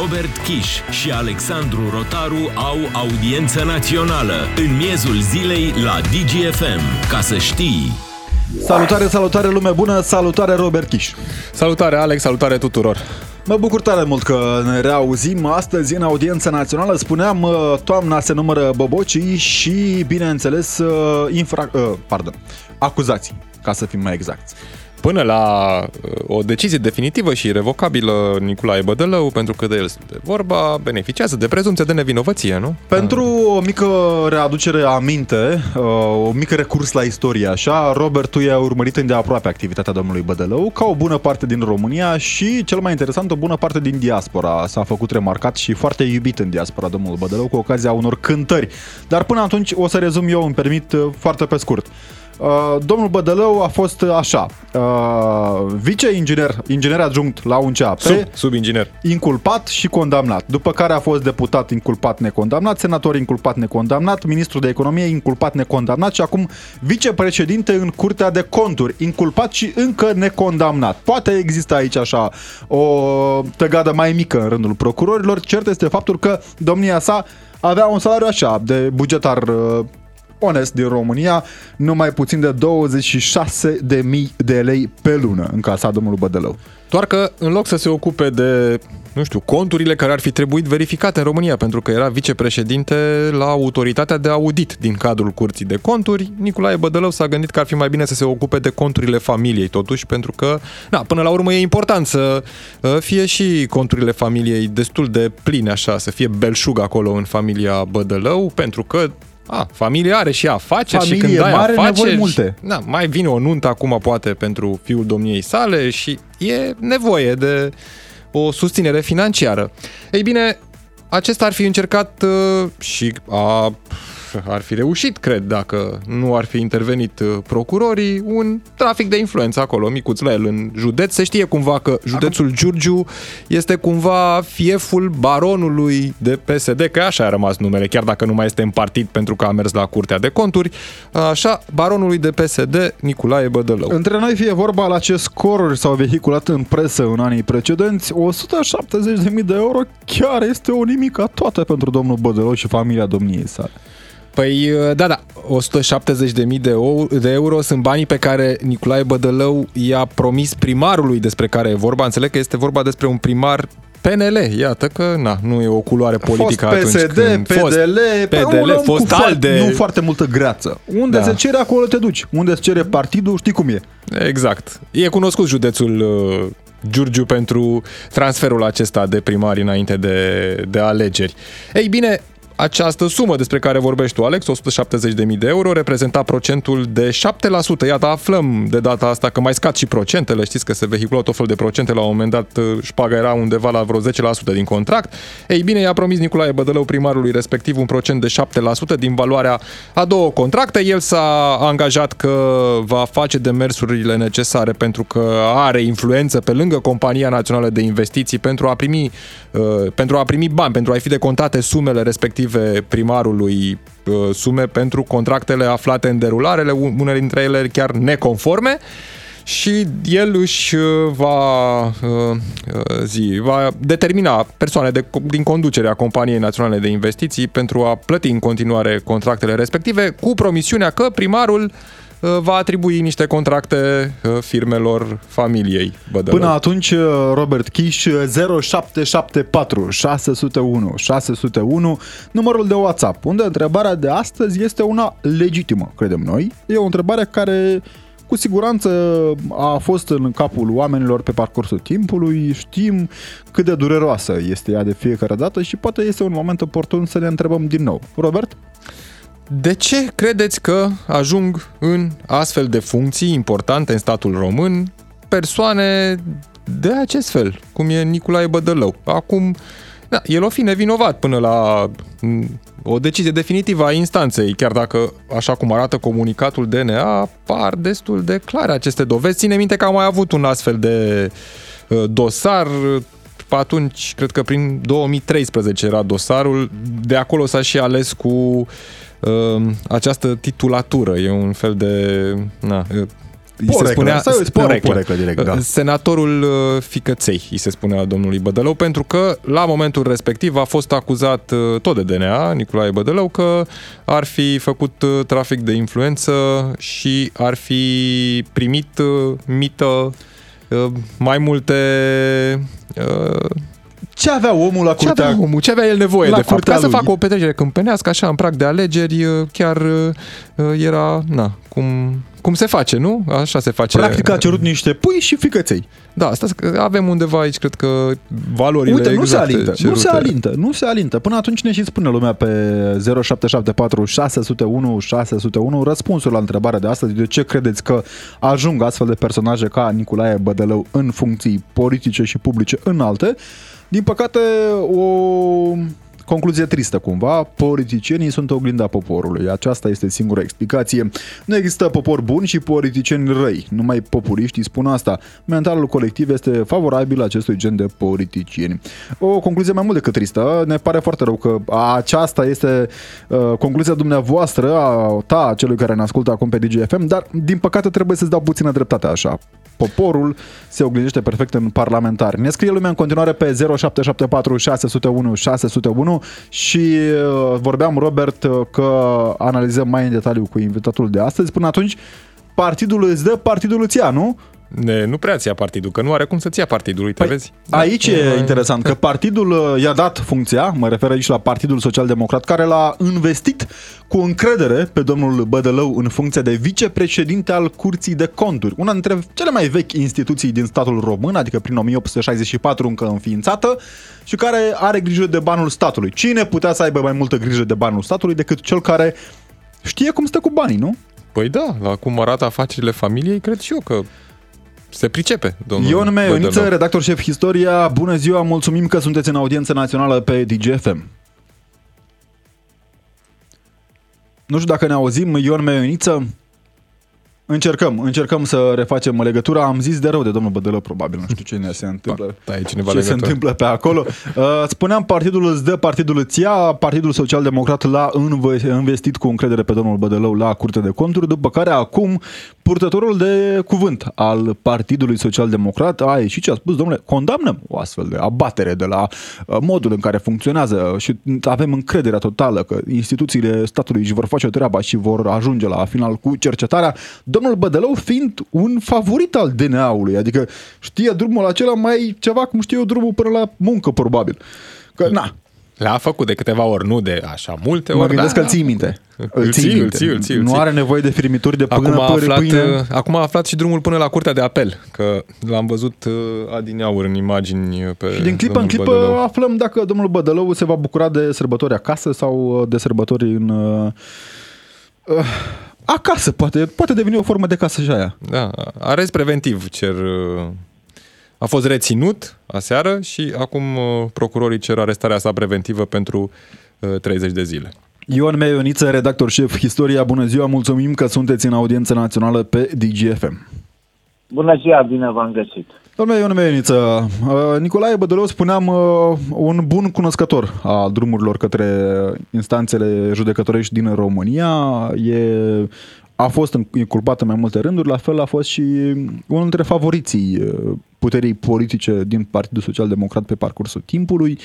Robert Kiș și Alexandru Rotaru au audiență națională în miezul zilei la DGFM. Ca să știi... Salutare, salutare lume bună, salutare Robert Kiș. Salutare Alex, salutare tuturor. Mă bucur tare mult că ne reauzim astăzi în audiența națională. Spuneam, uh, toamna se numără bobocii și, bineînțeles, uh, infra... Uh, pardon, acuzații, ca să fim mai exacti până la uh, o decizie definitivă și revocabilă Nicolae Bădălău, pentru că de el este vorba, beneficiază de prezumție de nevinovăție, nu? Pentru o mică readucere a minte, uh, o mică recurs la istorie, așa, Robert, tu i-a urmărit îndeaproape activitatea domnului Bădălău, ca o bună parte din România și, cel mai interesant, o bună parte din diaspora. S-a făcut remarcat și foarte iubit în diaspora domnul Bădălău cu ocazia unor cântări. Dar până atunci o să rezum eu, îmi permit, uh, foarte pe scurt. Uh, domnul Bădălău a fost așa, uh, vice-inginer, inginer adjunct la UNCAP, sub, sub inginer, inculpat și condamnat, după care a fost deputat inculpat necondamnat, senator inculpat necondamnat, ministru de economie inculpat necondamnat și acum vicepreședinte în Curtea de Conturi, inculpat și încă necondamnat. Poate există aici așa o tăgadă mai mică în rândul procurorilor, cert este faptul că domnia sa avea un salariu așa de bugetar uh, onest din România, numai puțin de 26.000 de lei pe lună în casa domnului Bădălău. Doar că în loc să se ocupe de nu știu, conturile care ar fi trebuit verificate în România, pentru că era vicepreședinte la autoritatea de audit din cadrul Curții de Conturi. Nicolae Bădălău s-a gândit că ar fi mai bine să se ocupe de conturile familiei, totuși, pentru că, na, până la urmă e important să uh, fie și conturile familiei destul de pline, așa, să fie belșug acolo în familia Bădălău, pentru că a, familia are și afaceri Familie și când ai mare, afaceri, multe. Na, mai vine o nuntă acum poate pentru fiul domniei sale și e nevoie de o susținere financiară. Ei bine, acesta ar fi încercat uh, și a ar fi reușit, cred, dacă nu ar fi intervenit uh, procurorii, un trafic de influență acolo, micuț la el în județ. Se știe cumva că județul Giurgiu este cumva fieful baronului de PSD, că așa a rămas numele, chiar dacă nu mai este în partid pentru că a mers la Curtea de Conturi. Așa, baronului de PSD, Nicolae Bădălău. Între noi fie vorba la ce scoruri s-au vehiculat în presă în anii precedenți, 170.000 de euro chiar este o nimică toată pentru domnul Bădălău și familia domniei sale. Păi, da, da, 170.000 de, de euro sunt banii pe care Nicolae Bădălău i-a promis primarului despre care e vorba. Înțeleg că este vorba despre un primar PNL, iată că na, nu e o culoare politică fost PSD, atunci când fost PDL, PDL, fost ALDE. Nu foarte multă greață. Unde da. se cere, acolo te duci. Unde se cere partidul, știi cum e. Exact. E cunoscut județul uh, Giurgiu pentru transferul acesta de primari înainte de, de alegeri. Ei bine, această sumă despre care vorbești tu, Alex, 170.000 de euro, reprezenta procentul de 7%. Iată, aflăm de data asta că mai scad și procentele. Știți că se vehiculau tot fel de procente. La un moment dat uh, șpaga era undeva la vreo 10% din contract. Ei bine, i-a promis Nicolae Bădălău primarului respectiv un procent de 7% din valoarea a două contracte. El s-a angajat că va face demersurile necesare pentru că are influență pe lângă Compania Națională de Investiții pentru a primi, uh, pentru a primi bani, pentru a fi decontate sumele respective respective primarului uh, sume pentru contractele aflate în derulare, unele dintre ele chiar neconforme. Și el își uh, va, uh, zi, va determina persoane de, din conducerea Companiei Naționale de Investiții pentru a plăti în continuare contractele respective cu promisiunea că primarul Uh, va atribui niște contracte uh, firmelor familiei Bădălău. Până atunci, uh, Robert Kiș, 0774 601 601, numărul de WhatsApp, unde întrebarea de astăzi este una legitimă, credem noi. E o întrebare care cu siguranță a fost în capul oamenilor pe parcursul timpului, știm cât de dureroasă este ea de fiecare dată și poate este un moment oportun să ne întrebăm din nou. Robert? De ce credeți că ajung în astfel de funcții importante în statul român persoane de acest fel, cum e Nicolae Bădălău? Acum, da, el o fi nevinovat până la o decizie definitivă a instanței, chiar dacă, așa cum arată comunicatul DNA, par destul de clare aceste dovezi. Ține minte că am mai avut un astfel de uh, dosar, atunci, cred că prin 2013 era dosarul, de acolo s-a și ales cu uh, Ehm, această titulatură. E un fel de... Na, îi se Poreclă, spunea sau îți spuneau poreclă. poreclă direct, da. senatorul uh, Ficăței, îi se spunea domnului Bădălău, pentru că la momentul respectiv a fost acuzat uh, tot de DNA, Nicolae Bădălău, că ar fi făcut uh, trafic de influență și ar fi primit uh, mită uh, mai multe uh, Ce avea omul la ce curtea? avea omul, ce avea el nevoie la de fapt, curtea ca să lui. facă o petrecere câmpenească, așa, în prag de alegeri, uh, chiar uh, era, na, cum, cum se face, nu? Așa se face. Practic a cerut niște pui și ficăței. Da, asta avem undeva aici, cred că valorile Uite, nu se exacte alintă, nu cerute. se alintă, nu se alintă. Până atunci ne și spune lumea pe 0774 601 601 răspunsul la întrebarea de astăzi. De ce credeți că ajung astfel de personaje ca Nicolae Bădălău în funcții politice și publice înalte? Din păcate, o concluzie tristă cumva, politicienii sunt oglinda poporului. Aceasta este singura explicație. Nu există popor bun și politicieni răi. Numai populiștii spun asta. Mentalul colectiv este favorabil acestui gen de politicieni. O concluzie mai mult decât tristă. Ne pare foarte rău că aceasta este uh, concluzia dumneavoastră, a ta, a celui care ne ascultă acum pe DGFM, dar din păcate trebuie să-ți dau puțină dreptate așa. Poporul se oglindește perfect în parlamentari. Ne scrie lumea în continuare pe 0774 601 601 și uh, vorbeam, Robert, uh, că analizăm mai în detaliu cu invitatul de astăzi. Până atunci, partidul îți dă, partidul îți ia, nu? Ne, nu prea ți ia partidul, că nu are cum să-ți ia partidul, uite, Păi, vezi? Aici Da. e interesant că partidul uh, i-a dat funcția, mă refer aici la Partidul Social Democrat, care l-a investit cu încredere pe domnul Bădălău în funcția de vicepreședinte al Curții de Conturi, una dintre cele mai vechi instituții din statul român, adică prin 1864 încă înființată și care are grijă de banul statului. Cine putea să aibă mai multă grijă de banul statului decât cel care știe cum stă cu banii, nu? Păi da, la cum arată afacerile familiei, cred și eu că se pricepe, domnul Ion Meioniță, Bădălău. redactor șef Historia, bună ziua, mulțumim că sunteți în audiență națională pe DGFM. Nu știu dacă ne auzim, Ion Meioniță. Încercăm, încercăm să refacem legătura. Am zis de rău de domnul Bădălău, probabil, nu știu ce ne se întâmplă. Da, e cineva ce se legătură. întâmplă pe acolo. Uh, spuneam, partidul îți dă, partidul îți ia, Partidul Social Democrat l-a învă- investit cu încredere pe domnul Bădălău la Curte de Conturi, după care acum purtătorul de cuvânt al Partidului Social Democrat a ieșit și a spus, domnule, condamnăm o astfel de abatere de la uh, modul în care funcționează și avem încrederea totală că instituțiile statului își vor face treaba și vor ajunge la final cu cercetarea. Domnul Bădălău fiind un favorit al DNA-ului, adică știe drumul acela mai ceva cum știu eu drumul până la muncă, probabil. Că, na, Le-a făcut de câteva ori, nu de așa multe mă ori. gândesc da, că îl ții minte. Îl ții, îl ții, îl ții, îl Nu ții. are nevoie de firmituri de până Acum a, aflat, pâine. uh, acum a aflat și drumul până la Curtea de Apel, că l-am văzut uh, adineauri în imagini uh, pe Și din clipă în domnul clipă Bădălău. aflăm dacă domnul Bădălău se va bucura de sărbători acasă sau uh, de sărbători în... Uh, uh, acasă, poate, poate deveni o formă de casă și aia. Da, arest preventiv cer... uh, A fost reținut aseară și acum uh, procurorii cer arestarea sa preventivă pentru uh, 30 de zile. Ion Meioniță, redactor șef Historia, bună ziua, mulțumim că sunteți în audiență națională pe DGFM. Bună ziua, bine v-am găsit. Domnule Ion Meioniță, uh, Nicolae Bădălău spuneam uh, un bun cunoscător a drumurilor către instanțele judecătorești din România. E, a fost inculpat în mai multe rânduri, la fel a fost și unul dintre favoriții uh, puterii politice din Partidul Social Democrat pe parcursul timpului.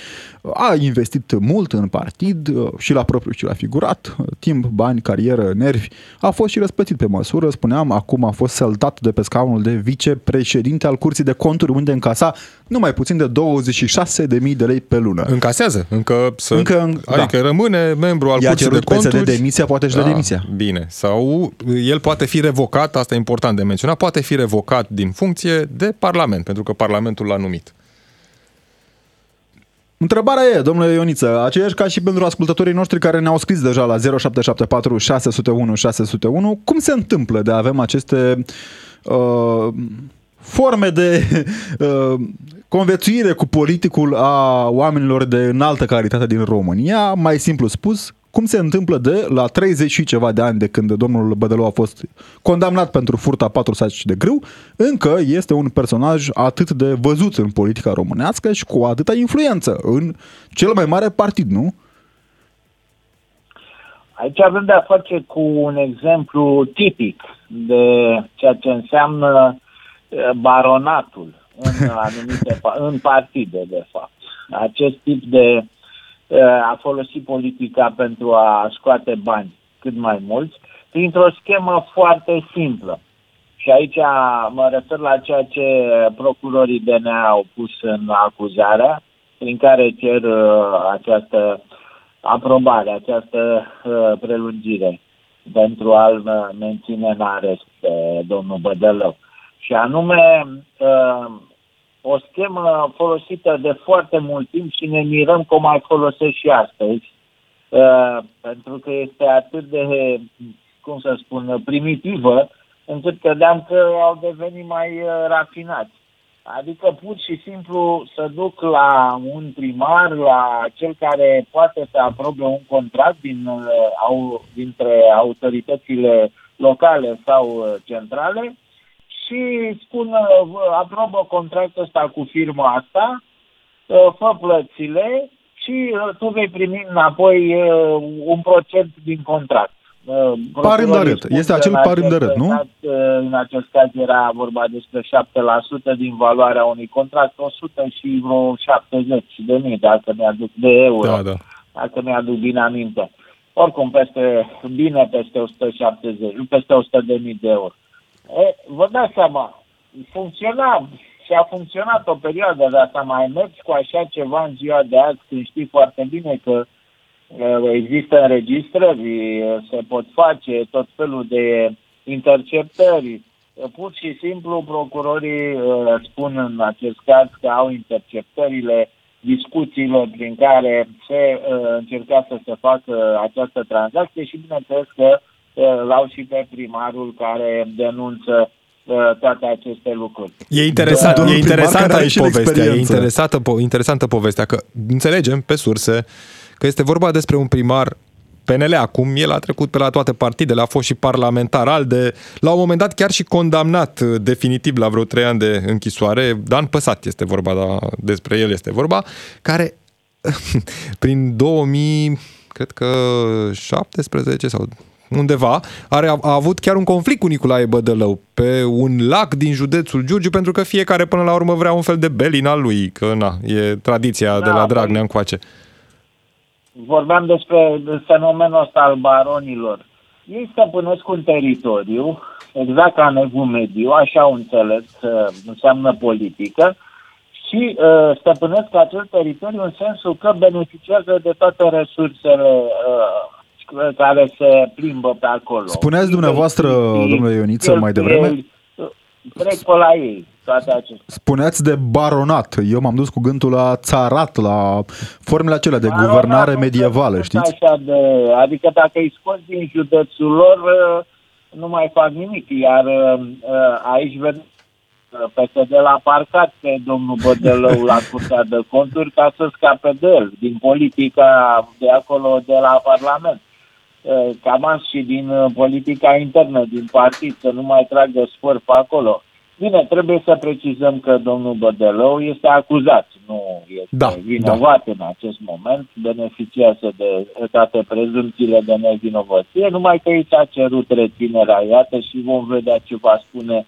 A investit mult în partid uh, și la propriu și la figurat, uh, timp, bani, carieră, nervi. A fost și răsplătit pe măsură, spuneam, acum a fost săltat de pe scaunul de vicepreședinte al Curții de Conturi, unde încasa numai puțin de 26.000 de lei pe lună. Încasează, încă să... Încă în- adică da. rămâne membru al I-a Curții de cerut PSD Conturi. Da, demisia, poate își dă demisia. Bine. Sau el poate fi revocat, asta e important de menționat, poate fi revocat din funcție de Parlament, pentru că Parlamentul l-a numit. Întrebarea e, domnule Ioniță, aceeași ca și pentru ascultătorii noștri care ne-au scris deja la 0774 601 601, cum se întâmplă de a avem aceste uh, forme de uh, conviețuire cu politicul a oamenilor de înaltă calitate din România, mai simplu spus, cum se întâmplă de la 30 și ceva de ani de când domnul Bădălău a fost condamnat pentru furta patru saci de grâu, încă este un personaj atât de văzut în politica românească și cu atâta influență în cel mai mare partid, nu? Aici avem de-a face cu un exemplu tipic de ceea ce înseamnă uh, baronatul în anumite în partide, de fapt. Acest tip de uh, a folosi politica pentru a scoate bani cât mai mulți, printr-o schemă foarte simplă. Și aici mă refer la ceea ce procurorii DNA au pus în acuzarea, prin care cer uh, această aprobare, această uh, prelungire pentru a-l uh, menține în arest pe domnul Bădălău. Și anume uh, o schemă folosită de foarte mult timp și ne mirăm cum mai folosesc și astăzi, uh, pentru că este atât de, cum să spun, primitivă, încât credeam că au devenit mai uh, rafinați. Adică pur și simplu să duc la un primar, la cel care poate să aprobe un contract din, uh, au, dintre autoritățile locale sau uh, centrale și spun, aprobă contractul ăsta cu firma asta, fă plățile și tu vei primi înapoi un procent din contract. Parândărât. Este acel parândărât, nu? Uh, în acest caz era vorba despre 7% din valoarea unui contract, 100 și vreo 70 de mii, dacă mi-aduc de euro, da, da. dacă mi-aduc bine aminte. Oricum, peste, bine peste 170, peste 100 de mii de euro. E, vă dați seama, funcționa și a funcționat o perioadă, dar să mai mergi cu așa ceva în ziua de azi, când știi foarte bine că uh, Uh, există înregistrări, uh, se pot face tot felul de interceptări. Uh, pur și simplu, procurorii spun în acest caz că au interceptările discuțiile prin care se încerca să se facă această tranzacție și bineînțeles că l-au și pe primarul care denunță toate aceste lucruri. E interesant, da, e interesant aici povestea, e interesantă, po- interesantă povestea, că înțelegem pe surse că este vorba despre un primar PNL acum, el a trecut pe la toate partidele, a fost și parlamentar al de, la un moment dat chiar și condamnat uh, definitiv la vreo trei ani de închisoare, Dan Păsat este vorba, da, despre el este vorba, care prin 2000, cred că 17 sau undeva, are, a, a avut chiar un conflict cu Nicolae Bădălău pe un lac din județul Giurgiu, pentru că fiecare până la urmă vrea un fel de belin al lui, că na, e tradiția da, de la Dragnea încoace. Păi vorbeam despre fenomenul ăsta al baronilor. Ei stăpânesc un teritoriu, exact ca în mediu, așa au înțeles că înseamnă politică, și uh, stăpânesc acel teritoriu în sensul că beneficiază de toate resursele uh, care se plimbă pe acolo. Spuneați dumneavoastră, domnule Ioniță, mai devreme? Trec pe la ei toate acestea. Spuneați de baronat. Eu m-am dus cu gândul la țarat, la formele acelea de baronat guvernare medievală, știți? Așa de, adică dacă îi scoți din județul lor, uh, nu mai fac nimic. Iar uh, aici vedem PSD l-a parcat pe domnul Bădelău la Curtea de Conturi ca să scape de el, din politica de acolo, de la Parlament. Uh, cam și din politica internă, din partid, să nu mai tragă sfăr pe acolo. Bine, trebuie să precizăm că domnul Bădelău este acuzat, nu este da, vinovat da. în acest moment, beneficiază de toate prezumțiile de nevinovăție, numai că i s-a cerut reținerea, iată, și vom vedea ce va spune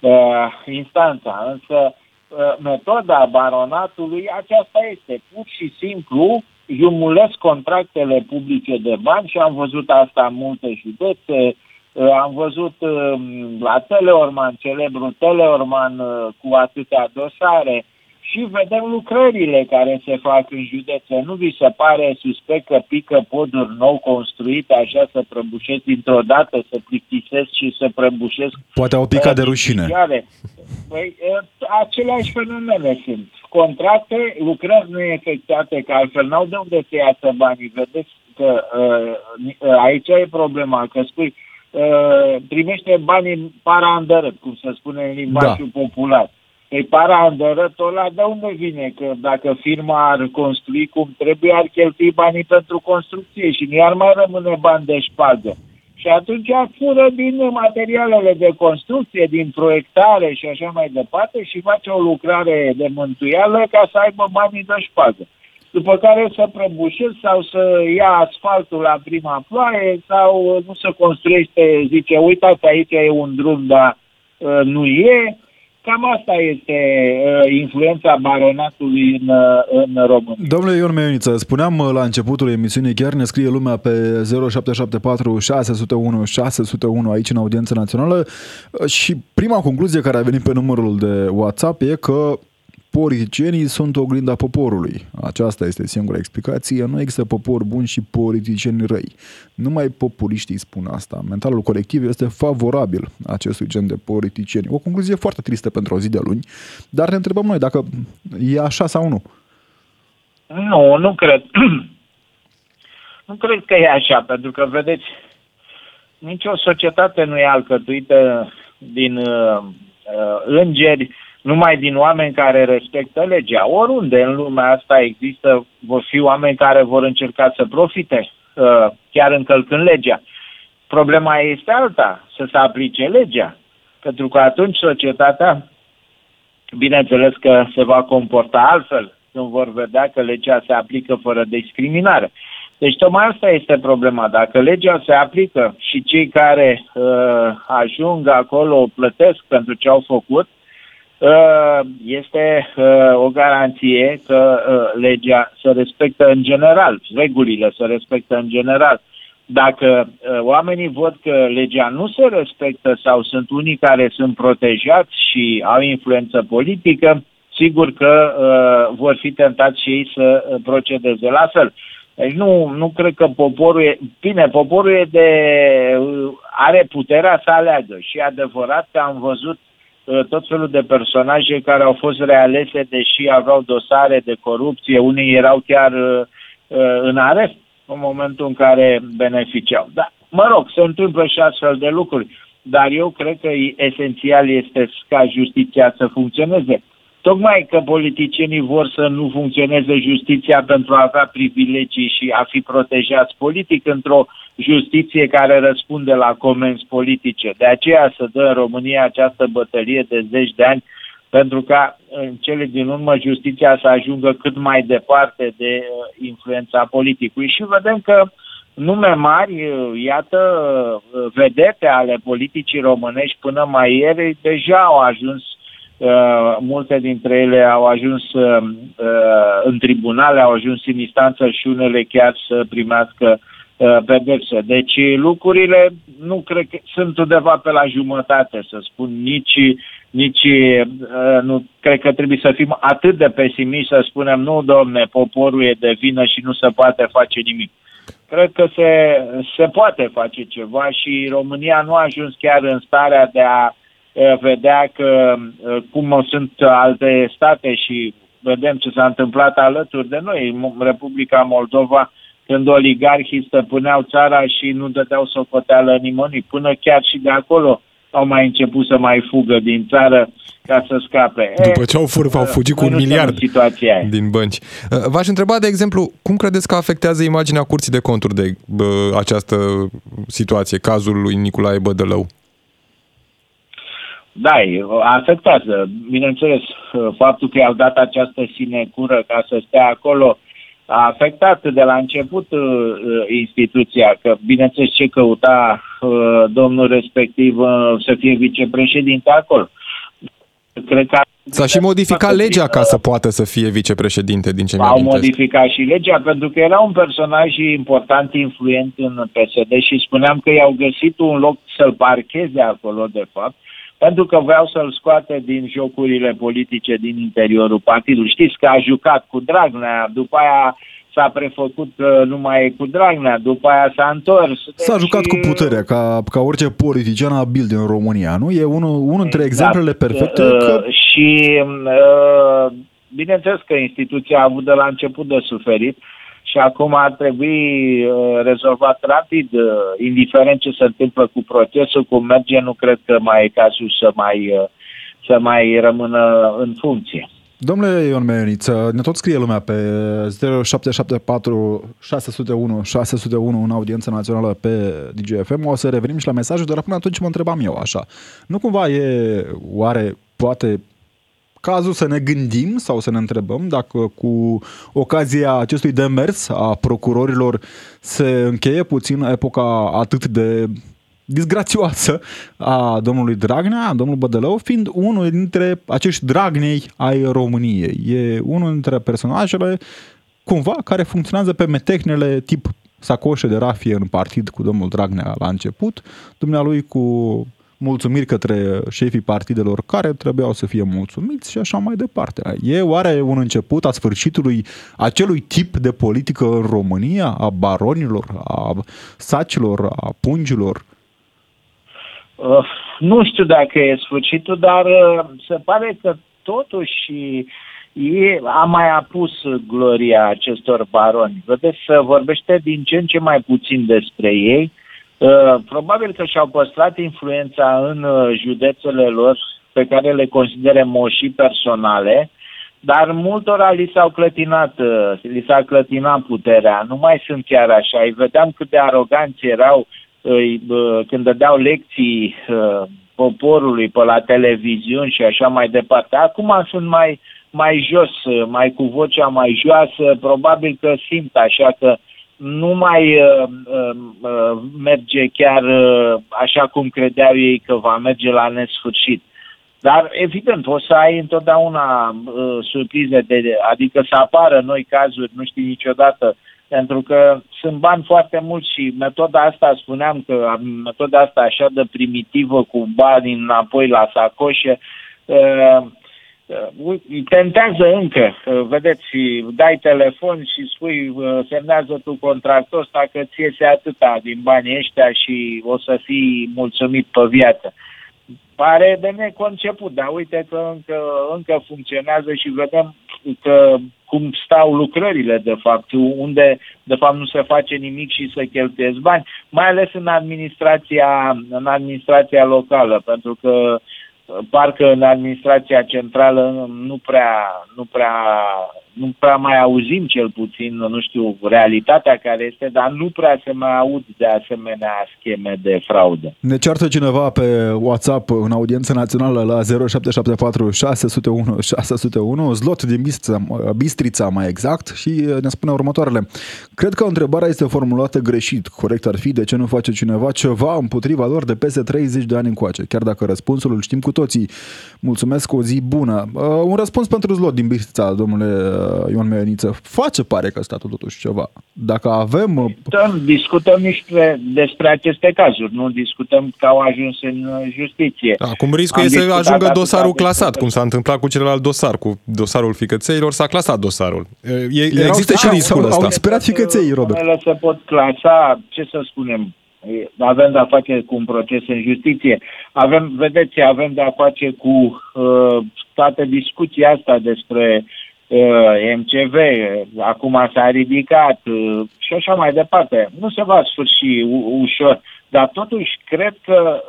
uh, instanța. Însă uh, metoda baronatului aceasta este pur și simplu jumulesc contractele publice de bani și am văzut asta în multe județe, Uh, am văzut uh, la Teleorman, celebru Teleorman uh, cu atâtea dosare și vedem lucrările care se fac în județe. Nu vi se pare suspect că pică poduri nou construite așa să prăbușesc dintr-o dată, să plictisesc și să prăbușesc? Poate au picat de rușine. Păi, aceleași fenomene sunt. Contracte, lucrări neefectuate, că altfel n-au de unde să iasă banii. Vedeți că uh, aici e problema, că spui, Uh, primește banii para cum se spune în limbajul da. popular. Păi para ăla de unde vine? Că dacă firma ar construi cum trebuie, ar cheltui banii pentru construcție și nu ar mai rămâne bani de șpagă. Și atunci fură din materialele de construcție, din proiectare și așa mai departe și face o lucrare de mântuială ca să aibă banii de șpagă. după care să prăbușesc sau să ia asfaltul la prima ploaie sau nu să construiește, zice, uitați, aici e un drum, dar uh, nu e. Cam asta este uh, influența baronatului în, uh, în România. Domnule Ion Meioniță, spuneam uh, la începutul emisiunii, chiar ne scrie lumea pe 0774 601 601 aici în audiență națională uh, și prima concluzie care a venit pe numărul de WhatsApp e că politicienii sunt oglinda poporului. Aceasta este singura explicație. Nu există popor bun și politicieni răi. Numai populiștii spun asta. Mentalul colectiv este favorabil acestui gen de politicieni. O concluzie foarte tristă pentru o zi de luni, dar ne întrebăm noi dacă e așa sau nu. Nu, nu cred. nu cred că e așa, pentru că, vedeți, nicio societate nu e alcătuită din uh, uh, îngeri, numai din oameni care respectă legea. Oriunde în lumea asta există, vor fi oameni care vor încerca să profite, uh, chiar încălcând legea. Problema este alta, să se aplice legea. Pentru că atunci societatea, bineînțeles că se va comporta altfel, când vor vedea că legea se aplică fără discriminare. Deci tocmai asta este problema. Dacă legea se aplică și cei care uh, ajung acolo plătesc pentru ce au făcut, uh, este uh, o garanție că uh, legea se respectă în general, regulile se respectă în general. Dacă uh, oamenii văd că legea nu se respectă sau sunt unii care sunt protejați și au influență politică, sigur că uh, vor fi tentați și ei să uh, procedeze la fel. Deci nu, nu cred că poporul e... Bine, poporul e de, uh, are puterea să aleagă și e adevărat că am văzut uh, tot felul de personaje care au fost realese deși aveau dosare de corupție, unii erau chiar uh, uh în arest în momentul în care beneficiau. Da, mă rog, se întâmplă și astfel de lucruri, dar eu cred că esențial este ca justiția să funcționeze. Tocmai că politicienii vor să nu funcționeze justiția pentru a avea privilegii și a fi protejați politic într-o justiție care răspunde la comenzi politice. De aceea să dă în România această bătălie de zeci de ani pentru ca în cele din urmă justiția să ajungă cât mai departe de uh, influența politicului. Și vedem că nume mari, uh, iată, uh, vedete ale politicii românești până mai ieri, deja au ajuns Uh, multe dintre ele au ajuns uh, în tribunale, au ajuns în instanță și unele chiar să primească uh, pedepse. Deci lucrurile nu cred că sunt undeva pe la jumătate, să spun, nici, nici uh, nu cred că trebuie să fim atât de pesimiști să spunem nu, domne, poporul e de vină și nu se poate face nimic. Cred că se, se poate face ceva și România nu a ajuns chiar în starea de a vedea că cum sunt alte state și vedem ce s-a întâmplat alături de noi, Republica Moldova, când oligarhii stăpâneau țara și nu dădeau socoteală nimănui, până chiar și de acolo au mai început să mai fugă din țară ca să scape. După ce au, fur, au fugit cu un miliard situația din bănci. V-aș întreba, de exemplu, cum credeți că afectează imaginea Curții de Conturi de bă, această situație, cazul lui Nicolae Bădălău? Da, afectează. Bineînțeles, faptul că i-au dat această sinecură ca să stea acolo a afectat de la început uh, uh, instituția, că bineînțeles ce căuta uh, domnul respectiv uh, să fie vicepreședinte acolo. Cred că S-a și modificat legea ca să poată să fie vicepreședinte din ce mi Au modificat și legea pentru că era un personaj important, influent în PSD și spuneam că i-au găsit un loc să-l parcheze acolo, de fapt, pentru că vreau să-l scoate din jocurile politice din interiorul partidului. Știți că a jucat cu Dragnea, după aia s-a prefăcut că nu mai e cu Dragnea, după aia s-a întors. S-a jucat cu puterea, ca, ca orice politician abil din România, nu? E unul, unul dintre exact. exemplele perfecte. Uh, că... Și uh, bineînțeles că instituția a avut de la început de suferit și acum ar trebui uh, rezolvat rapid, uh, indiferent ce se întâmplă cu procesul, cum merge, nu cred că mai e cazul să mai, uh, să mai rămână în funcție. Domnule Ion Meioniță, ne tot scrie lumea pe 0774 601 601 în audiență națională pe DGFM. O să revenim și la mesajul, dar până atunci mă întrebam eu așa. Nu cumva e, oare, poate cazul să ne gândim sau să ne întrebăm dacă cu ocazia acestui demers a procurorilor se încheie puțin epoca atât de disgrațioasă a domnului Dragnea, a domnului Bădălău, fiind unul dintre acești Dragnei ai României. E unul dintre personajele cumva care funcționează pe metehnele tip sacoșe de rafie în partid cu domnul Dragnea la început, dumnealui cu mulțumiri către șefii partidelor care trebuiau să fie mulțumiți și așa mai departe. E oare un început a sfârșitului acelui tip de politică în România, a baronilor, a sacilor, a pungilor? Uh, nu știu dacă e sfârșitul, dar uh, se pare că totuși e, a mai apus gloria acestor baroni. Vedeți, se vorbește din ce în ce mai puțin despre ei. Uh, probabil că și-au păstrat influența în uh, județele lor pe care le consideră moșii personale, dar multora li s-au clătinat, uh, li s-a clătinat puterea. Nu mai sunt chiar așa. Îi vedeam cât de aroganți erau când dădeau lecții poporului pe la televiziuni și așa mai departe. Acum sunt mai, mai jos, mai cu vocea mai joasă, probabil că simt așa că nu mai uh, uh, uh, merge chiar uh, așa cum credeau ei că va merge la nesfârșit. Dar, evident, o să ai întotdeauna uh, surprize, de, adică să apară noi cazuri, nu știi niciodată, pentru că sunt bani foarte mulți și metoda asta, spuneam că metoda asta așa de primitivă cu bani înapoi la sacoșe, uh, Uh, tentează încă, uh, vedeți, dai telefon și spui, uh, semnează tu contractul ăsta că ți iese atâta din banii ăștia și o să fii mulțumit pe viață. Pare de neconceput, dar uite că încă, încă funcționează și vedem că cum stau lucrările, de fapt, unde, de fapt, nu se face nimic și să cheltuiesc bani, mai ales în administrația, în administrația locală, pentru că uh, parcă în administrația centrală nu prea, nu prea, nu prea mai auzim cel puțin, nu știu, realitatea care este, dar nu prea se mai aud de asemenea scheme de fraudă. Ne ceartă cineva pe WhatsApp în audiență națională la 0774 601 601, zlot din Bistrița, Bistrița mai exact, și ne spune următoarele. Cred că întrebarea este formulată greșit. Corect ar fi de ce nu face cineva ceva împotriva lor de peste 30 de ani încoace, chiar dacă răspunsul îl știm cu toții. Mulțumesc, o zi bună. Uh, un răspuns pentru zlot din Bistrița, domnule uh, Ion Meioniță. Face pare că statul totuși ceva. Dacă avem... Uh, discutăm, discutăm niște despre aceste cazuri, nu discutăm că au ajuns în uh, justiție. Acum riscul Am e să ajungă dosarul clasat, cum s-a întâmplat cu celălalt dosar, cu dosarul ficățeilor, s-a clasat dosarul. E, există și riscul ăsta. Au expirat ficăței, Robert. se pot clasa, ce să spunem, avem de-a face cu un proces în justiție. Avem, vedeți, avem de-a face cu uh, toată discuția asta despre uh, MCV, acum s-a ridicat uh, și așa mai departe. Nu se va sfârși u- ușor, dar totuși cred că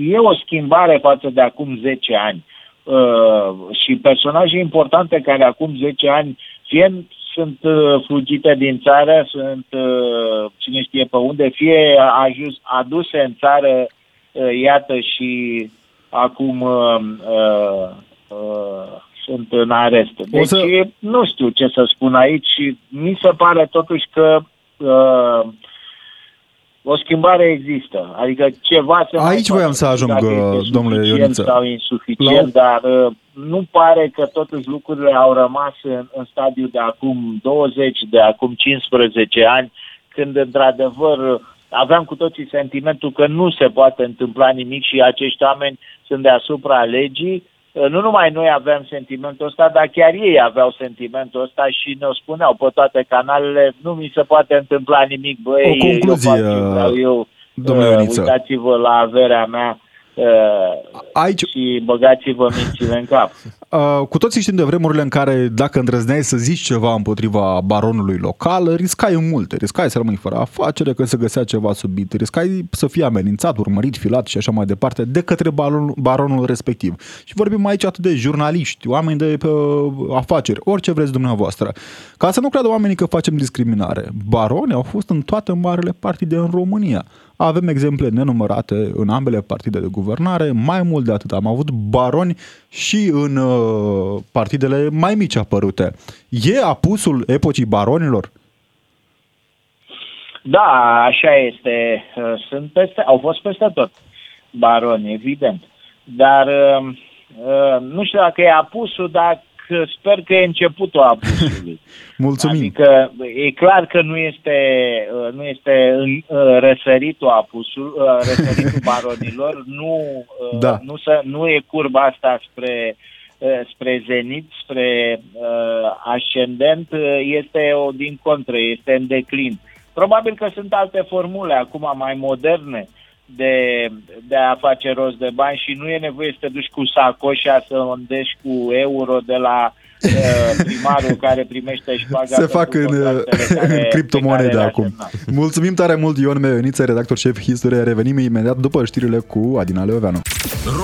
e o schimbare față de acum 10 ani. Uh, și personaje importante care acum 10 ani fie sunt uh, fugite din țară, sunt uh, cine știe pe unde, fie ajuns, aduse în țară, uh, iată și acum uh, uh, uh, sunt în arest. Deci să... nu știu ce să spun aici. Mi se pare totuși că uh, o schimbare există. Adică ceva se Aici voiam să ajung, domnule Ioniță. Sau insuficient, La... dar uh, nu pare că totuși lucrurile au rămas în, în stadiu de acum 20, de acum 15 ani, când într-adevăr aveam cu toții sentimentul că nu se poate întâmpla nimic și acești oameni sunt deasupra legii Uh, nu numai noi aveam sentimentul ăsta, dar chiar ei aveau sentimentul ăsta și ne-o spuneau pe toate canalele, nu mi se poate întâmpla nimic, băi, o concluzie, eu, eu. uh, uitați-vă la averea mea, Uh, Aici... și băgați-vă mințile în cap. Uh, cu toții știm de vremurile în care dacă îndrăzneai să zici ceva împotriva baronului local, riscai multe. Riscai să rămâi fără afacere, că se găsea ceva subit. Riscai să fii amenințat, urmărit, filat și așa mai departe de către baron, baronul respectiv. Și vorbim aici atât de jurnaliști, oameni de uh, afaceri, orice vreți dumneavoastră. Ca să nu creadă oamenii că facem discriminare. Baroni au fost în toate marele partide în România Avem exemple nenumărate în ambele partide de guvernare, mai mult de atât. Am avut baroni și în uh, partidele mai mici apărute. E apusul epocii baronilor? Da, așa este. Uh, sunt peste, au fost peste tot baroni, evident. Dar uh, uh, nu știu dacă e apusul, dar sper că e începutul abuzului. Mulțumim. Adică e clar că nu este, uh, nu este uh, răsăritul apusul, uh, răsăritul baronilor, nu, da. nu, să, nu e curba asta spre spre zenit, spre uh, ascendent, este o din contră, este în declin. Probabil că sunt alte formule acum mai moderne de, de a face rost de bani și nu e nevoie să te duci cu sacoșa să îndești cu euro de la uh, primarul care primește șpaga Se fac în, care, în criptomonede acum. Mulțumim tare mult Ion Meoniță, redactor șef History. Revenim imediat după știrile cu Adina Leoveanu.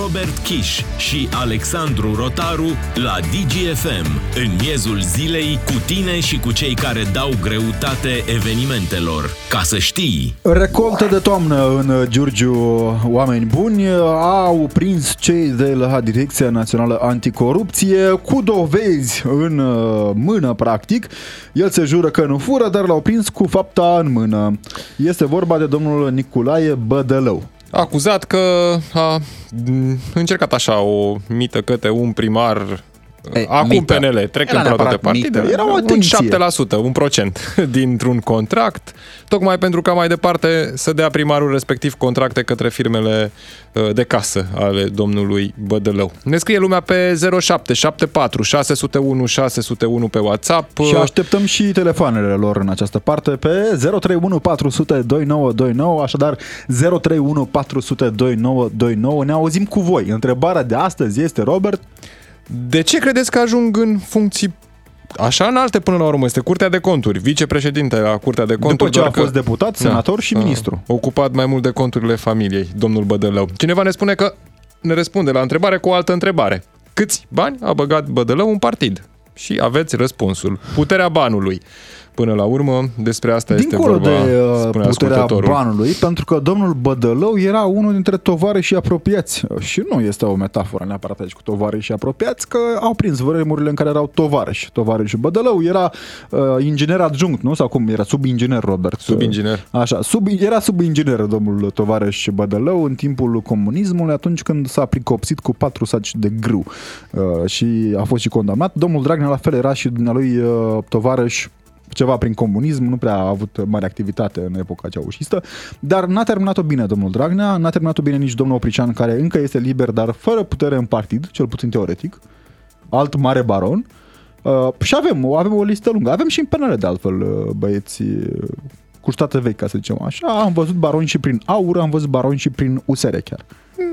Robert Kiș și Alexandru Rotaru la DGFM în miezul zilei cu tine și cu cei care dau greutate evenimentelor. Ca să știi! Recoltă de toamnă în Giurgiu, oameni buni au prins cei de la Direcția Națională Anticorupție cu dovezi în uh, mână, practic. El se jură că nu fură, dar l-au prins cu fapta în mână. Este vorba de domnul Nicolae Bădălău acuzat că a încercat așa o mită către un primar ei, Acum mită. PNL, trecând la toate partidele, era o atenție. un 7%, un procent dintr-un contract, tocmai pentru ca mai departe să dea primarul respectiv contracte către firmele uh, de casă ale domnului Bădălău. Ne scrie lumea pe 0774 601 601 pe WhatsApp. Și așteptăm și telefoanele lor în această parte pe 031 400 2929, așadar 031 400 2929. Ne auzim cu voi. Întrebarea de astăzi este, Robert, de ce credeți că ajung în funcții așa înalte până la urmă? Este Curtea de Conturi, vicepreședinte la Curtea de Conturi. După ce a fost că... deputat, senator da, și ministru. A ocupat mai mult de conturile familiei, domnul Bădălău. Cineva ne spune că ne răspunde la întrebare cu o altă întrebare. Câți bani a băgat Bădălău un partid? Și aveți răspunsul. Puterea banului. Până la urmă, despre asta Dincolo este vorba, de uh, puterea banului, pentru că domnul Bădălău era unul dintre și apropiați. Și nu este o metaforă neapărat aici cu și apropiați, că au prins vremurile în care erau tovarăși. și Bădălău era uh, inginer adjunct, nu? Sau cum? Era sub-inginer, Robert. Sub-inginer. Așa, sub, era sub-inginer domnul și Bădălău în timpul comunismului, atunci când s-a pricopsit cu patru saci de grâu uh, și a fost și condamnat. Domnul Dragnea la fel era și dumnealui uh, tovarăș ceva prin comunism, nu prea a avut mare activitate în epoca ceaușistă, dar n-a terminat-o bine domnul Dragnea, n-a terminat-o bine nici domnul Oprician, care încă este liber, dar fără putere în partid, cel puțin teoretic, alt mare baron, uh, și avem, avem o listă lungă. Avem și în PNL, de altfel, uh, băieți uh, cu state vechi, ca să zicem așa. Am văzut baroni și prin aur, am văzut baroni și prin USR chiar.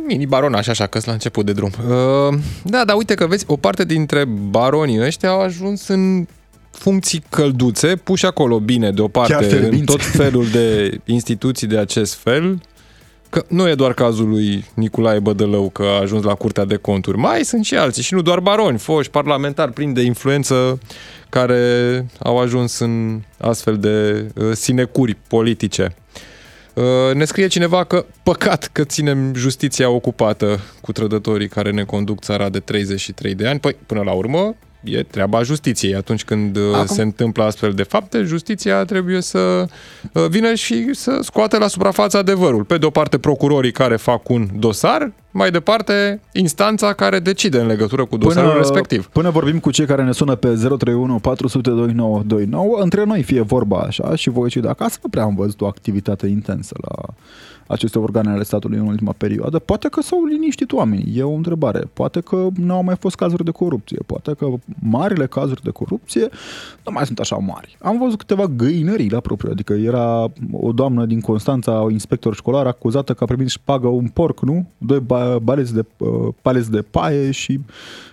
Mini baronaș, așa că la început de drum. Uh, da, dar uite că vezi, o parte dintre baronii ăștia au ajuns în funcții călduțe, puși acolo bine deoparte în tot felul de instituții de acest fel, că nu e doar cazul lui Nicolae Bădălău că a ajuns la Curtea de Conturi, mai sunt și alții și nu doar baroni, foști parlamentari plini de influență care au ajuns în astfel de uh, sinecuri politice. Uh, ne scrie cineva că păcat că ținem justiția ocupată cu trădătorii care ne conduc țara de 33 de ani. Păi, până la urmă, e treaba justiției. Atunci când uh, Acum... se întâmplă astfel de fapte, justiția trebuie să uh, vină și să scoate la suprafață adevărul. Pe de o parte, procurorii care fac un dosar, mai departe, instanța care decide în legătură cu dosarul până, respectiv. Până vorbim cu cei care ne sună pe 031 400 2929, între noi fie vorba așa și voi cei de acasă, nu prea am văzut o activitate intensă la aceste organe ale statului în ultima perioadă. Poate că s-au liniștit oamenii, e o întrebare. Poate că nu au mai fost cazuri de corupție. Poate că marile cazuri de corupție nu mai sunt așa mari. Am văzut câteva găinării la propriu, adică era o doamnă din Constanța, o inspector școlar, acuzată că a primit și șpagă un porc, nu? Doi baleți de, uh, paleți de paie și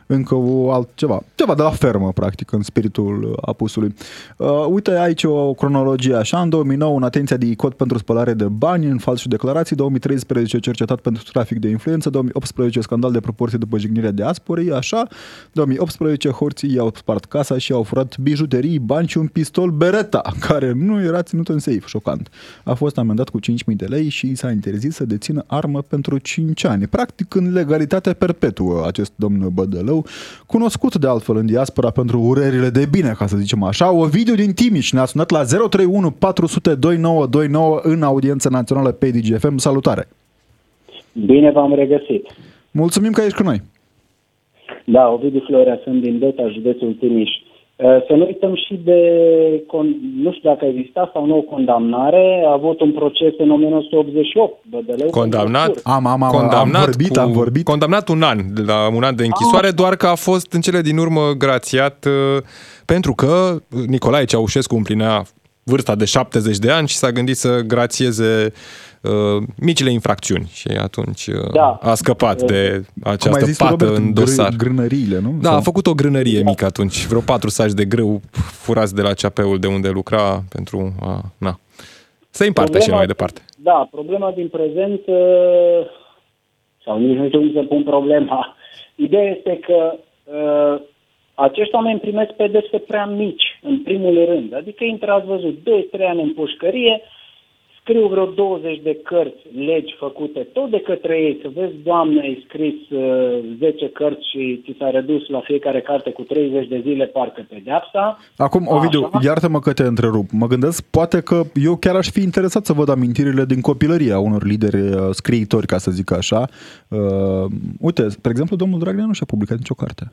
încă o altceva, ceva de la fermă, practic, în spiritul apusului. Uh, uite aici o cronologie așa, în 2009 în atenția de ICOT pentru spălare de bani în fals și declarații, 2013 cercetat pentru trafic de influență, 2018 scandal de proporție după jignirea diasporii, așa, 2018 horții i-au spart casa și au furat bijuterii, bani și un pistol Beretta, care nu era ținut în safe, șocant. A fost amendat cu 5.000 de lei și i s-a interzis să dețină armă pentru 5 ani. Practic în legalitate perpetuă acest domn Bădălău, cunoscut de altfel în diaspora pentru urerile de bine, ca să zicem așa. O video din Timiș ne-a sunat la 031 400 2929 în audiență națională pe DGFM. Salutare! Bine v-am regăsit! Mulțumim că ești cu noi! Da, Ovidiu Florea, sunt din Deta, județul Timiș. Uh, să nu uităm și de, nu știu dacă a existat sau nu o condamnare, a avut un proces în 1988. Bădăleu Condamnat? Am, am, am, condamnat am vorbit, cu, am vorbit. Condamnat un an, la un an de închisoare, doar că a fost în cele din urmă grațiat uh, pentru că Nicolae Ceaușescu împlinea vârsta de 70 de ani și s-a gândit să grațieze uh, micile infracțiuni și atunci uh, Da. a scăpat de Cum ai această zis, pată Robert, în dosar. Gr- grânăriile, nu? Da, Sau- a făcut o grânărie mică atunci, vreo patru saci de grâu furați de la CAP-ul de unde lucra pentru a... Na. Să împartă și el mai departe. Da, problema din prezent, uh, sau nici nu știu cum să pun problema, ideea este că uh, acești oameni primesc pedepse prea mici, în primul rând. Adică intră, ați văzut, 2-3 ani în pușcărie, scriu vreo 20 de cărți, legi făcute tot de către ei. Să vezi, Doamne, ai scris uh, 10 cărți și ți s-a redus la fiecare carte cu 30 de zile parcă pedeapsa. Acum, Ovidiu, Așa. iartă-mă că te întrerup. Mă gândesc, poate că eu chiar aș fi interesat să văd amintirile din copilărie a unor lideri uh, scriitori, ca să zic așa. Uh, uite, spre exemplu, domnul Dragnea nu și-a publicat nicio carte.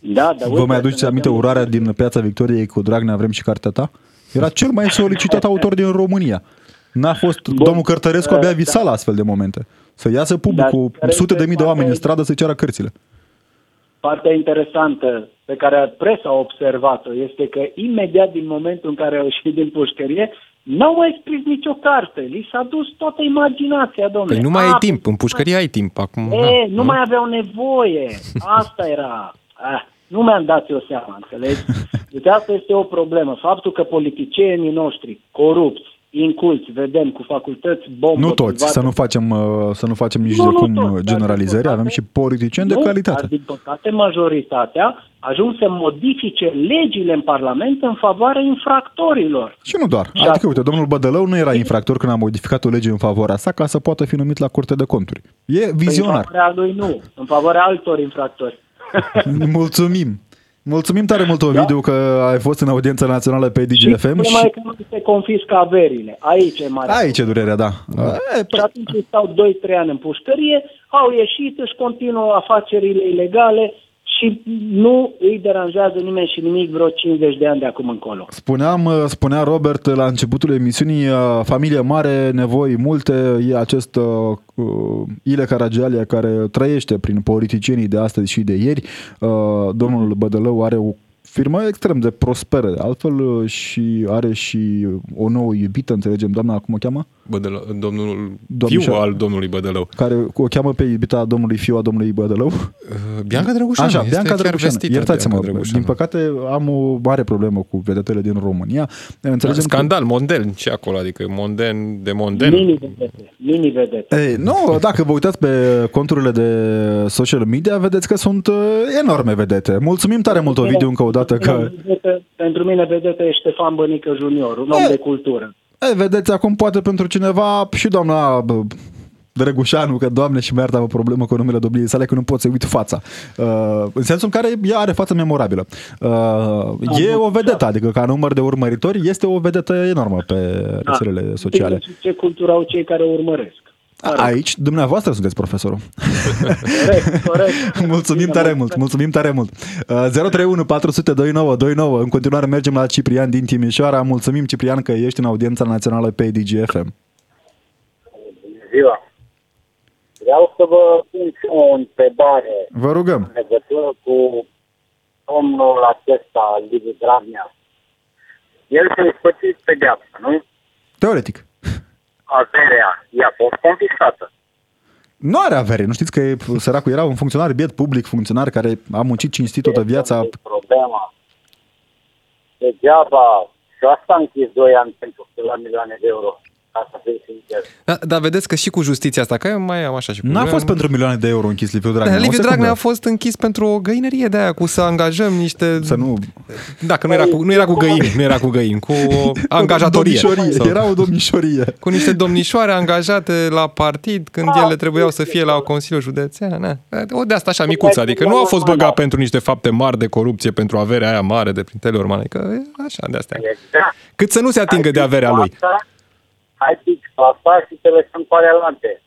Da, da, Vă mai aduceți aminte urarea din Piața Victoriei cu Dragnea vrem și cartea ta? Era cel mai solicitat autor din România. N-a fost, Bun. domnul Cărtărescu abia Uh, visa la astfel de momente. Să iasă public Dar cu care sute de este mii de oameni în partea- stradă să ceară cărțile. Partea interesantă pe care presa a observat-o este că imediat din momentul în care au ieșit din pușcărie, n-au mai scris nicio carte. Li s-a dus toată imaginația, domnule. Păi nu mai ai Ah, timp, în pușcărie ai timp acum. E, na, nu mai aveau nevoie. Asta era. Ah, nu mi-am dat eu seama, înțelegi? Deci asta este o problemă. Faptul că politicienii noștri corupți, inculți, vedem, cu facultăți bombă... Nu toți, private, să nu facem, uh, să nu facem nici Nu, de nu cum toți, dar generalizări, din avem păcate- și politicieni de nu, calitate. Dar, din păcate, majoritatea ajung să modifice legile în Parlament în favoarea infractorilor. Și nu doar. Și Adică, atunci- uite, domnul Bădălău nu era infractor când a modificat o lege în favoarea sa ca să poată fi numit la Curte de Conturi. E În vizionar. favoarea lui nu, în favoarea altor infractori. Mulțumim. Mulțumim tare mult, Ovidiu, că ai fost în audiența națională pe Și DGFM problema și e că nu se confiscă averile. Aici e mare. aici e durerea, da. E, Și păi, atunci îi stau 2-3 ani în pușcărie, au ieșit, își continuă afacerile ilegale și nu îi deranjează nimeni și nimic vreo 50 de ani de acum încolo. Spuneam, uh, spunea Robert la începutul emisiunii, uh, familie mare, nevoi multe, e acest uh, uh, Ile Caragialia care trăiește prin politicienii de astăzi și de ieri. Uh, domnul Bădălău are o firmă extrem de prosperă, de altfel uh, și are și o nouă iubită, înțelegem, doamna, cum o cheamă? Bădălău, domnul Domnișoară. fiu al domnului Bădălău. Care o cheamă pe iubita domnului fiu a domnului Bădălău. Uh, Bianca Drăgușanu. Așa, este Bianca chiar Drăgușanu. vestită Iertați-mă, Bianca Drăgușanu. din păcate am o mare problemă cu vedetele din România. Înțelegem că- Scandal, monden și acolo, adică monden de monden. Mini-vedete, mini-vedete. Ei, nu, dacă vă uitați pe conturile de social media, vedeți că sunt uh, enorme vedete. Mulțumim tare mult, Ovidiu, încă o dată că... Vedete- Pentru mine vedete e Ștefan Bănică Junior, un om E. de cultură. E, vedeți, acum poate pentru cineva și doamna bă, Drăgușanu, că doamne și mi-ar o problemă cu numele domniei sale, că nu pot să uit fața. Uh, în sensul în care ea are față memorabilă. Uh, e o vedetă, adică ca număr de urmăritori este o vedetă enormă pe rețelele sociale. Depinde și Ce cultură au cei care urmăresc. Aici, dumneavoastră sunteți profesorul. Corect, corect. Mulțumim Bine, tare mult, mulțumim tare mult. Uh, 031 400 2929. În continuare mergem la Ciprian din Timișoara. Mulțumim, Ciprian, că ești în audiența națională pe DGFM. ziua. Vreau să vă pun și o întrebare Vă rugăm. în legătură cu domnul acesta, Liviu Dragnea. El și-a ispățit pedeapsa, nu? Teoretic. Averea i-a fost confiscată. Nu are avere, nu știți că e, săracul era un funcționar biet public, funcționar care a muncit cinstit toată viața. Asta e problema. Degeaba. Și asta am închis 2 ani pentru la milioane de euro. Ca să fiu sincer. Da, dar vedeți că și cu justiția asta, că eu mai am așa și cu... N-a fost pentru milioane de euro închis Liviu Dragnea. Da, o Liviu secundă. Dragnea a fost închis pentru o găinărie de aia, cu să angajăm niște... Să nu... Dacă nu era cu, nu era cu găini, nu era cu găini, cu o angajatorie. Domnișorie, Sau- era o domnișorie. Cu niște domnișoare angajate la partid când ele trebuiau să fie la Consiliul Județean. Na. O de asta așa micuță, adică nu a fost băgat pentru niște fapte mari de corupție, pentru averea aia mare de prin Teleorman, adică e așa de astea. Exact. Cât să nu se atingă de averea lui. Asta, hai pic cu asta și te lăsăm pe alante.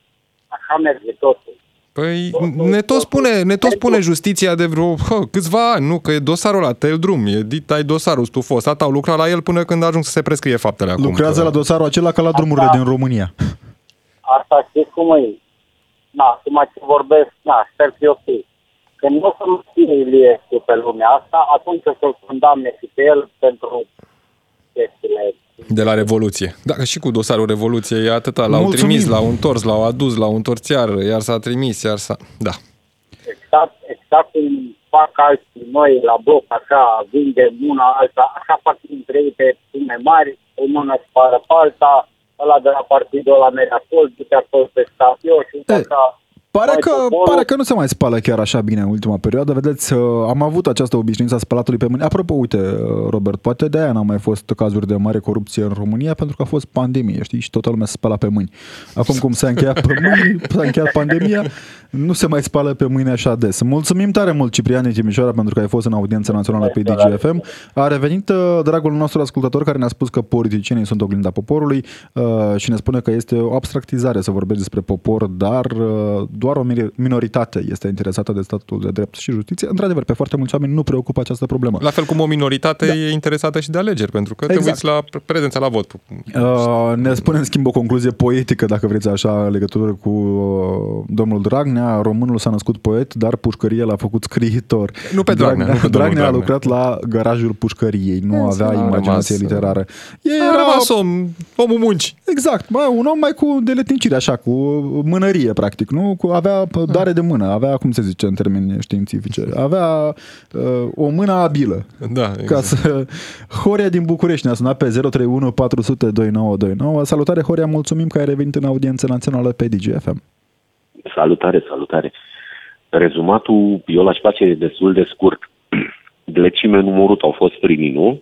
Așa merge totul. Păi ne tot spune, ne tot spune justiția de vreo hă, câțiva ani, nu? Că e dosarul ăla, tel drum, e dit, ai dosarul stufos. Tata au lucrat la el până când ajung să se prescrie faptele acum. Lucrează că... la dosarul acela ca la drumurile din România. Asta știți cum e. Na, acum ce vorbesc, na, sper că e ok. Când nu o să nu fie Iliescu pe lumea asta, atunci o să-l condamne și pe el pentru chestiile. De la Revoluție. Da, că și cu dosarul Revoluție e atâta. L-au Mulțumim. trimis, l-au întors, l-au adus, l-au întors iar, iar s-a trimis, iar s-a... Da. Exact, exact cum fac alții noi la bloc, așa, vinde una alta, așa fac între ei pe sume mari, o mână spară pe alta, ăla de la partidul ăla merge acolo, du-te acolo pe stadio și uite E, așa. Pare mai că, poporul. pare că nu se mai spală chiar așa bine în ultima perioadă. Vedeți, uh, am avut această obișnuință a spălatului pe mâini. Apropo, uite, uh, Robert, poate de aia n-au mai fost cazuri de mare corupție în România, pentru că a fost pandemie, știi? Și toată lumea se spăla pe mâini. Acum cum s-a încheiat pe mâini, s-a încheiat pandemia, nu se mai spală pe mâini așa des. Mulțumim tare mult, Ciprian din Timișoara, pentru că ai fost în audiența națională pe DGFM. A revenit uh, dragul nostru ascultător care ne-a spus că politicienii sunt oglinda poporului uh, și ne spune că este o abstractizare să vorbești despre popor, dar uh, doar o minori- minoritate este interesată de statul de drept și justiție. Într-adevăr, pe foarte mulți oameni nu preocupă această problemă. La fel cum o minoritate da. e interesată și de alegeri, pentru că Exact. te uiți la prezența la vot. Uh, ne spune în schimb o concluzie poetică, dacă vreți așa, în legătură cu uh, domnul Dragnea. Românul s-a născut poet, dar pușcărie l-a făcut scriitor. Nu pe Dragnea, nu pe domnul Dragnea a Dragnea. lucrat la garajul pușcăriei, nu E, avea a imaginație rămas, literară. E, A rămas om, omul munci. Exact, bă, un om mai cu deletnicire, așa, cu mânărie, practic, nu? Cu, avea p- dare de mână, avea, cum se zice în termeni științifice, avea uh, o mână abilă. Da, Ca exact. să... Horia din București ne-a sunat pe 031 400 2929. Salutare, Horia, mulțumim că ai revenit în audiență națională pe DGFM. Salutare, salutare. Rezumatul eu l-aș face destul de scurt. Glecime numărut au fost primii, nu?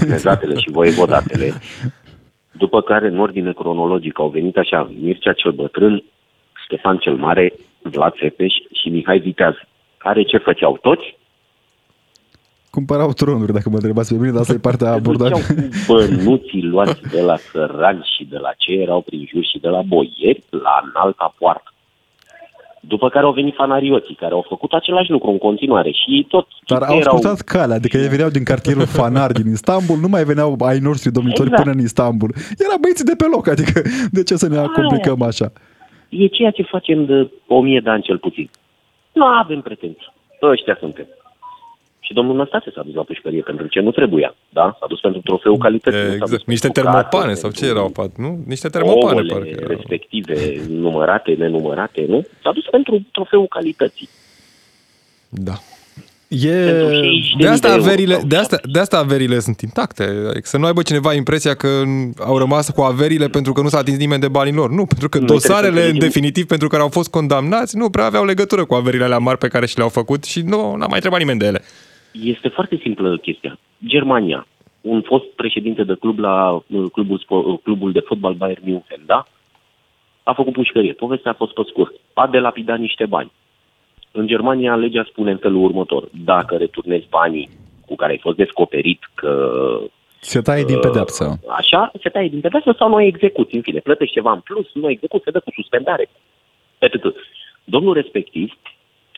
Cnezatele și voievodatele. După care, în ordine cronologică, au venit așa Mircea cel Bătrân, Ștefan cel Mare, Vlad Țepeș și Mihai Viteaz. Care ce făceau toți? Cumpărau tronuri, dacă mă întrebați pe mine, dar asta e partea Se abordată. duceau cu bănuții luați de la sărani și de la ce erau prin jur și de la boieri la înalta poartă. După care au venit fanarioții, care au făcut același lucru în continuare și tot Dar au erau ascultat calea, adică ei veneau din cartierul Fanar din Istanbul, nu mai veneau ai noștri domnitori Exact. până în Istanbul. Era băieții de pe loc, adică de ce să ne complicăm așa? E ceea ce facem de o mie de ani cel puțin. Nu avem pretenții. Ăștia suntem. Și domnul Năstase s-a dus la pușcărie pentru ce nu trebuia. Da? S-a dus pentru trofeul calității. nu s-a dus Exact. Niște pentru termopane casă, sau ce pentru erau, pat- nu? Niște termopane, ouăle parcă erau. respective, numărate, nenumărate, nu? S-a dus pentru trofeul calității. Da. E... Pentru cei De asta, de euro averile, sau de, asta, de asta averile sunt intacte. Adică să nu aibă cineva impresia că au rămas cu averile pentru că nu s-a atins nimeni de banii lor. Nu, pentru că Noi trebuie să dosarele, în înțelegem- definitiv, pentru care au fost condamnați, nu prea aveau legătură cu averile alea mari pe care și le-au făcut și nu n-a mai întrebat nimeni de ele. Este foarte simplă chestia. Germania, un fost președinte de club la uh, clubul, spo- clubul de fotbal Bayern München, da? A făcut pușcărie. Povestea a fost pe scurt. A delapidat niște bani. În Germania, legea spune în felul următor. Dacă returnezi banii cu care ai fost descoperit că Se taie din pedeapsă. Așa, se taie din pedeapsă sau nu ai execuții, în fine, plătești ceva în plus, nu ai execuție, se dă cu suspendare. Atât. Domnul respectiv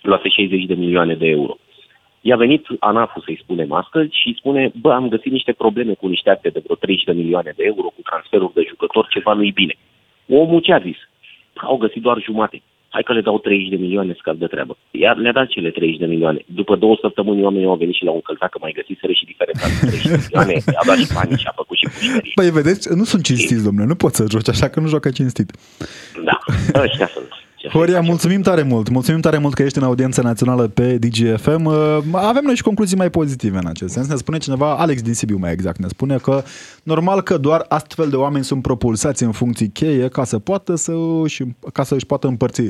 luase 60 de milioane de euro. I-a venit ANAF-ul, să-i spunem astăzi, și îi spune, bă, am găsit niște probleme cu niște acte de vreo 30 de milioane de euro, cu transferuri de jucători, ceva nu-i bine. Omul ce a zis? Au găsit doar jumate. Hai că le dau 30 de milioane, scap de treabă. Iar le-a dat cele 30 de milioane. După două săptămâni oamenii au venit și l-au încălzat că mai găsiseră și diferența de 30 de milioane, a dat și banii și a făcut și pușcării. Păi, vedeți, nu sunt cinstiți, domnule, nu poți să joci așa că nu joacă cinstit. Da, ăștia sunt. Ce să Horia, facem. mulțumim tare mult. Mulțumim tare mult că ești în audiență națională pe DGFM. Uh, Avem noi și concluzii mai pozitive în acest sens. Ne spune cineva, Alex din Sibiu mai exact, ne spune că normal că doar astfel de oameni sunt propulsați în funcții cheie ca să poată să își, ca să își poată împărți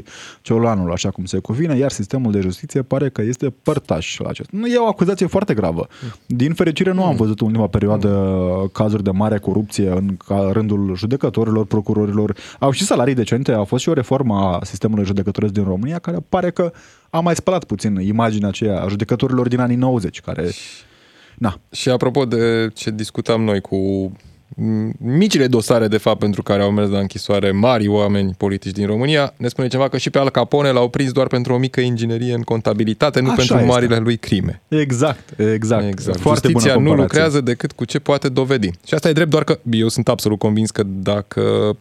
ciolanul așa cum se cuvine, iar sistemul de justiție pare că este părtaș la acest. Nu e o acuzație foarte gravă. Din fericire nu am văzut în ultima perioadă cazuri de mare corupție în ca- rândul judecătorilor, procurorilor. Au și salarii decente, a fost și o reformă a sistemului judecătoresc din România care pare că a mai spălat puțin imaginea aceea a judecătorilor din anii 90, care... Na, Și apropo de ce discutam noi cu m, micile dosare, de fapt, pentru care au mers la închisoare mari oameni politici din România, ne spune ceva că și pe Al Capone l-au prins doar pentru o mică inginerie în contabilitate, nu Așa pentru este. marile lui crime. exact, exact. Exact. Foarte Justiția bună nu comparație. lucrează decât cu ce poate dovedi. Și asta e drept, doar că eu sunt absolut convins că dacă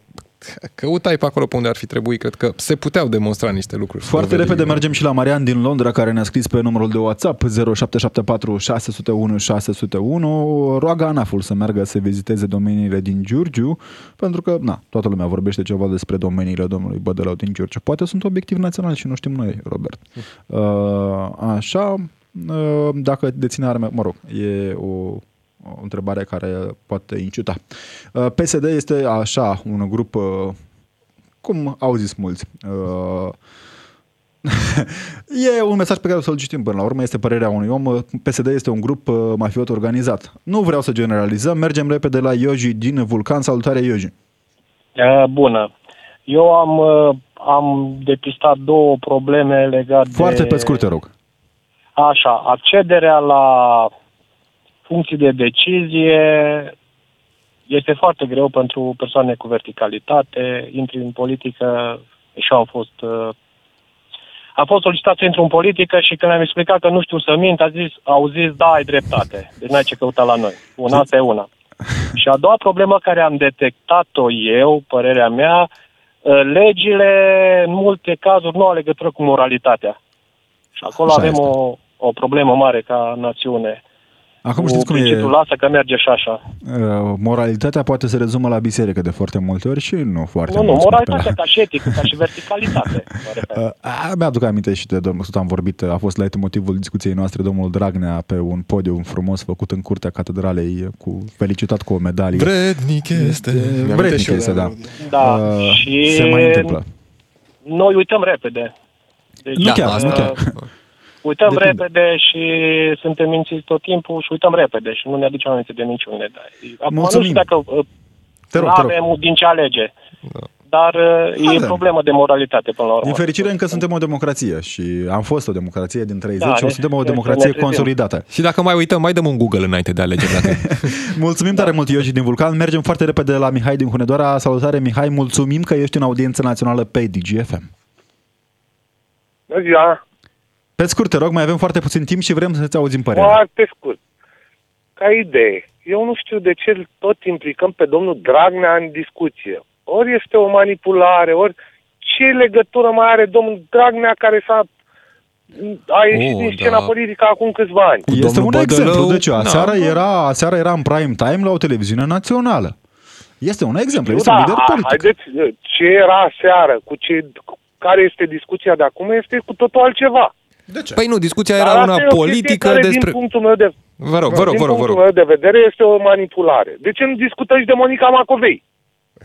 căutai pe acolo pe unde ar fi trebuit, cred că se puteau demonstra niște lucruri. Foarte Dovedii. repede mergem și la Marian din Londra, care ne-a scris pe numărul de WhatsApp 0774 601 601. Roagă ANAF-ul să meargă să viziteze domeniile din Giurgiu, pentru că, na, toată lumea vorbește ceva despre domeniile domnului Bădălău din Giurgiu. Poate sunt obiectiv național și nu știm noi, Robert. Uh, așa, uh, dacă deține arme, mă rog, e o o întrebare care poate inciuta. Uh, PSD este așa un grup, uh, cum au zis mulți, uh, e un mesaj pe care o să-l citim până la urmă, este părerea unui om. PSD este un grup uh, mafiot organizat. Nu vreau să generalizăm, mergem repede la Ioji din Vulcan. Salutare, Ioji! Uh, Bună. Eu am, uh, am depistat două probleme legate Foarte de... pe scurt, te rog. Așa, accederea la funcții de decizie este foarte greu pentru persoane cu verticalitate. Intri în politică și eu am fost... uh, Am fost solicitat să intru în politică și când am explicat că nu știu să mint, a zis, au zis, da, ai dreptate. Deci n-ai ce căuta la noi. Una, asta e una. Și a doua problemă care am detectat-o eu, părerea mea, uh, legile în multe cazuri nu au legătură cu moralitatea. Și acolo Așa avem este. o, o problemă mare ca națiune. Acum cu știți cum e, principiul lasă că merge și așa. uh, moralitatea poate se rezumă la biserică de foarte multe ori și nu foarte Nu, nu, mulți merg pe moralitatea la- ca și etică, ca și verticalitate. mă refer. Uh, a, mi-aduc aminte și de domnul Sut, am vorbit, a fost la motivul discuției noastre domnul Dragnea pe un podium frumos făcut în curtea catedralei cu felicitat cu o medalie. Vrednic este. Mi-am Vrednic amintesc și eu este, de da. melodie. Da, Uh, și Se mai întâmplă. noi uităm repede. Deci, Nu chiar, uh, nu chiar. Uităm Depinde. repede și suntem mințiți tot timpul și uităm repede și nu ne aducem aminte de niciunde. Da. Acum Mulțumim. nu știu dacă uh, Te rog, nu te rog. avem din ce alege. Dar uh, e Avem. problemă de moralitate până la urmă. Din fericire încă suntem o democrație și am fost o democrație din 30 Da, și o ne- suntem o ne- democrație ne trezim. consolidată. Și dacă mai uităm, mai dăm un Google înainte de alegeri. Dacă... Mulțumim tare mult, Ioji din Vulcan. Mergem foarte repede la Mihai din Hunedoara. Salutare, Mihai. Mulțumim că ești în audiență națională pe DGFM. Bună ziua! Pe scurt, te rog, mai avem foarte puțin timp și vrem să-ți auzim părerea. Foarte scurt. Ca idee, eu nu știu de ce îl tot implicăm pe domnul Dragnea în discuție. Ori este o manipulare, ori ce legătură mai are domnul Dragnea care s-a a ieșit Oh, din scena da. politică acum câțiva ani. Este un domnul exemplu. Bădălău, Deci, aseară, da. era, aseară era în prime time la o televiziune națională. Este un exemplu, este da, un lider ha- politic. haideți, ce era aseară, cu ce, cu care este discuția de acum, este cu totul altceva. De ce? Păi nu, discuția Dar era asta una e o chestie politică care, despre... Din punctul meu de, Vă rog, vă rog, din vă rog, vă punctul rog. meu de vedere este o manipulare. De ce nu discutăm și de Monica Macovei?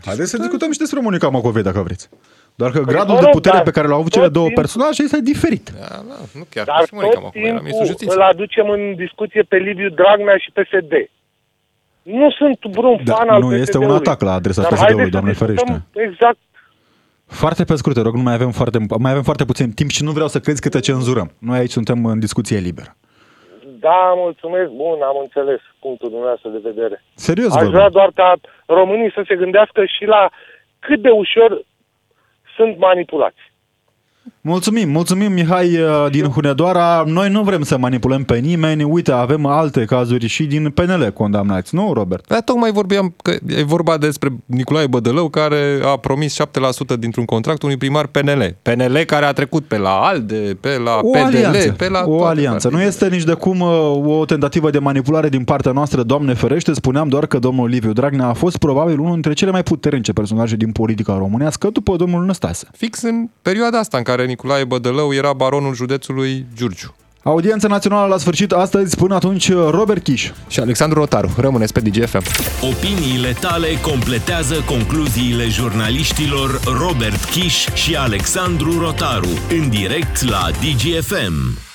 Haideți să discutăm și despre Monica Macovei, dacă vreți. Doar că gradul vă de rog, putere dar pe care l-au avut tot cele două timpul- personaje este diferit. Da, da, nu chiar. Dar și Monica tot Macovei era ministrul timpul justiției. îl aducem în discuție pe Liviu Dragnea și PSD. Nu sunt vreun Da, fan al nu este un PSD-ului. atac la adresa Dar PSD-ului, haideți să Doamne discutăm ferește. Exact. Foarte pe scurt, te rog, nu mai avem foarte, mai avem foarte puțin timp și nu vreau să crezi că te cenzurăm. Noi aici suntem în discuție liberă. Da, mulțumesc. Bun, am înțeles punctul dumneavoastră de vedere. Serios, Aș vorbim. vrea doar ca românii să se gândească și la cât de ușor sunt manipulați. Mulțumim, mulțumim Mihai uh, din Hunedoara. Noi nu vrem să manipulăm pe nimeni. Uite, avem alte cazuri și din PNL condamnați, nu, Robert? Da, tocmai vorbeam că e vorba despre Nicolae Bădălău care a promis 7% dintr-un contract unui primar PNL. PNL care a trecut pe la ALDE, pe la O PDL, alianță, pe la o toate alianță. Nu partidele. este nici de cum uh, o tentativă de manipulare din partea noastră, Doamne ferește. Spuneam doar că domnul Liviu Dragnea a fost probabil unul dintre cele mai puternice personaje din politica românească după domnul Năstase. Fix în perioada asta în care Nicolae Bădălău era baronul județului Giurgiu. Audiența națională la sfârșit astăzi, până atunci Robert Kiș. Și Alexandru Rotaru. Rămâneți pe DGFM. Opiniile tale completează concluziile jurnaliștilor Robert Kiș și Alexandru Rotaru în direct la DGFM.